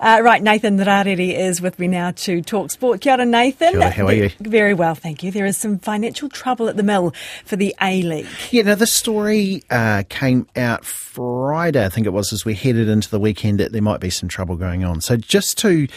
Uh, right, Nathan Rarere is with me now to talk sport. Kia ora, Nathan. Kia ora, how are you? Very well, thank you. There is some financial trouble at the mill for the A League. Yeah, now this story uh, came out Friday, I think it was, as we headed into the weekend that there might be some trouble going on. So just to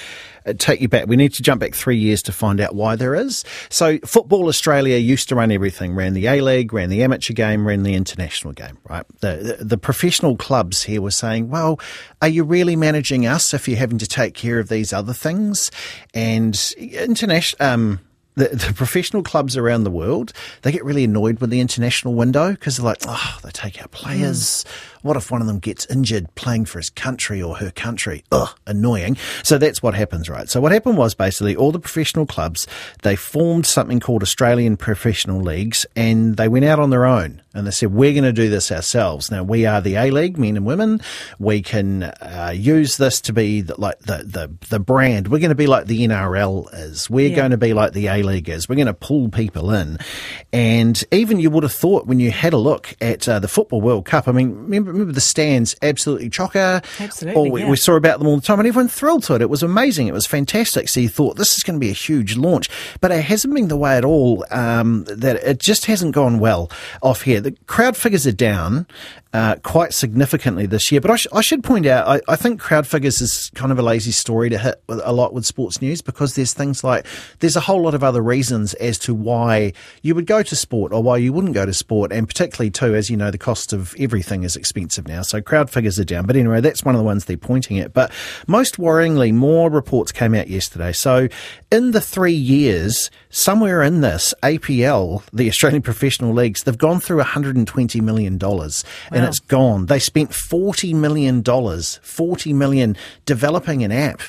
uh, take you back, we need to jump back three years to find out why there is. So Football Australia used to run everything, ran the A League, ran the amateur game, ran the international game, right? The, the, the professional clubs here were saying, well, are you really managing us if you're having to take care of these other things? And international, um, the, the, professional clubs around the world, they get really annoyed with the international window because they're like, oh, they take our players. Mm. What if one of them gets injured playing for his country or her country? Ugh, annoying. So that's what happens, right? So what happened was basically all the professional clubs, they formed something called Australian Professional Leagues and they went out on their own and they said, we're going to do this ourselves. Now we are the A League, men and women. We can uh, use this to be the, like the, the, the brand. We're going to be like the NRL is. We're yeah. going to be like the A League is. We're going to pull people in. And even you would have thought when you had a look at uh, the Football World Cup, I mean, remember remember the stands absolutely chocker. Absolutely. we, yeah. we, saw about them all the time and everyone thrilled to it. It was amazing. It was fantastic. So you thought this is going to be a huge launch, but it hasn't been the way at all. Um, that it just hasn't gone well off here. The crowd figures are down uh, quite significantly this year. But I, sh- I should point out, I, I, think crowd figures is kind of a lazy story to hit a lot with sports news because there's things like there's a whole lot of other reasons as to why you would go to sport or why you wouldn't go to sport, and particularly too, as you know, the cost of everything is expensive now. So crowd figures are down. But anyway, that's one of the ones they're pointing at. But most worryingly, more reports came out yesterday. So in the three years, somewhere in this APL, the Australian Professional Leagues, they've gone through 120 million dollars. Wow and it's gone. They spent $40 million, 40 million developing an app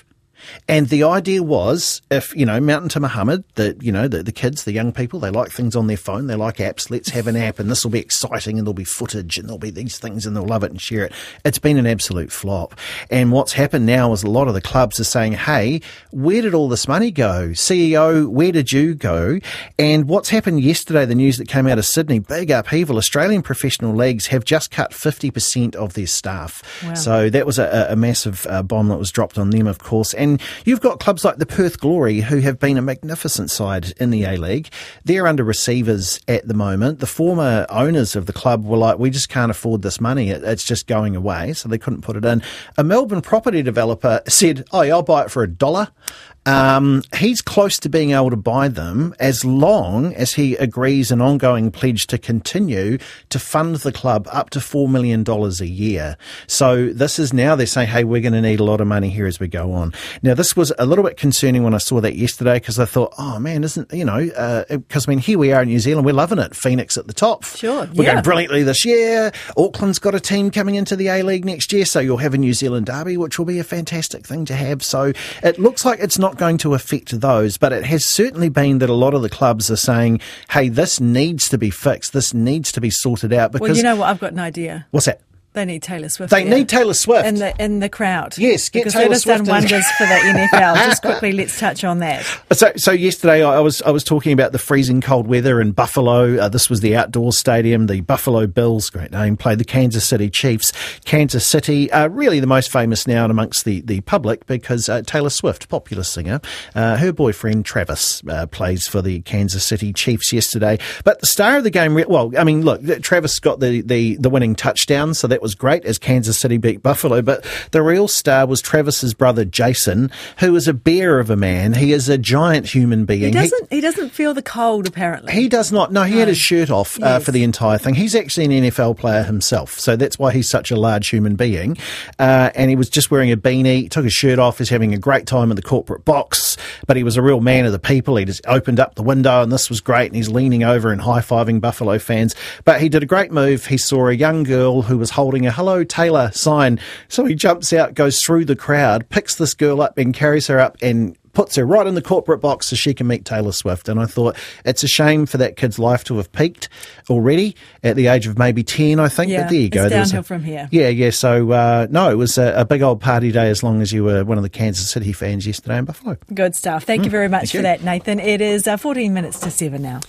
and the idea was if, you know, Mountain to Muhammad, the, you know, the, the kids, the young people, they like things on their phone, they like apps, let's have an app and this will be exciting and there'll be footage and there'll be these things and they'll love it and share it. It's been an absolute flop. And what's happened now is a lot of the clubs are saying, hey, where did all this money go? CEO, where did you go? And what's happened yesterday, the news that came out of Sydney, big upheaval. Australian professional leagues have just cut 50% of their staff. Wow. So that was a, a massive uh, bomb that was dropped on them, of course. And you've got clubs like the Perth Glory who have been a magnificent side in the A League. They're under receivers at the moment. The former owners of the club were like, we just can't afford this money. it's just going away. So they couldn't put it in. A Melbourne property developer said, oh, yeah, I'll buy it for a dollar. Um, he's close to being able to buy them as long as he agrees an ongoing pledge to continue to fund the club up to $4 million a year. So this is now they're saying, hey, we're going to need a lot of money here as we go on. Now, this was a little bit concerning when I saw that yesterday because I thought, oh man, isn't, you know, because uh, I mean, here we are in New Zealand, we're loving it. Phoenix at the top. Sure. We're yeah. going brilliantly this year. Auckland's got a team coming into the A League next year. So you'll have a New Zealand derby, which will be a fantastic thing to have. So it looks like it's not not going to affect those, but it has certainly been that a lot of the clubs are saying, hey, this needs to be fixed. This needs to be sorted out. Because, well, you know what? I've got an idea. What's that? They need Taylor Swift. They need Taylor Swift in the in the crowd. Yes, get because Taylor Swift. done wonders for the NFL. Just quickly, let's touch on that. So, so yesterday I was I was talking about the freezing cold weather in Buffalo. Uh, this was the outdoor stadium. The Buffalo Bills, great name, played the Kansas City Chiefs. Kansas City, uh, really the most famous now amongst the the public because uh, Taylor Swift, popular singer, uh, her boyfriend Travis uh, plays for the Kansas City Chiefs yesterday. But the star of the game, well, I mean, look, Travis got the the the winning touchdown, so that was great as Kansas City beat Buffalo. But the real star was Travis's brother Jason, who is a bear of a man. He is a giant human being. He doesn't. He, he doesn't feel the cold. Apparently, he does not. No, he no. had his shirt off uh, for the entire thing. He's actually an NFL player himself, so that's why he's such a large human being. Uh, and he was just wearing a beanie, took his shirt off, he's having a great time in the corporate box. But he was a real man of the people. He just opened up the window, and this was great. And he's leaning over and high fiving Buffalo fans. But he did a great move. He saw a young girl who was holding a "Hello Taylor." Taylor sign. So he jumps out, goes through the crowd, picks this girl up and carries her up and puts her right in the corporate box so she can meet Taylor Swift. And I thought it's a shame for that kid's life to have peaked already at the age of maybe 10, I think. Yeah, but there you go. It's downhill a, from here. Yeah, yeah. So, uh, no, it was a, a, big old party day as long as you were one of the Kansas City fans yesterday in Buffalo. Good stuff. Thank mm, you very much for you. that, Nathan. It is uh, 14 minutes to 7 now.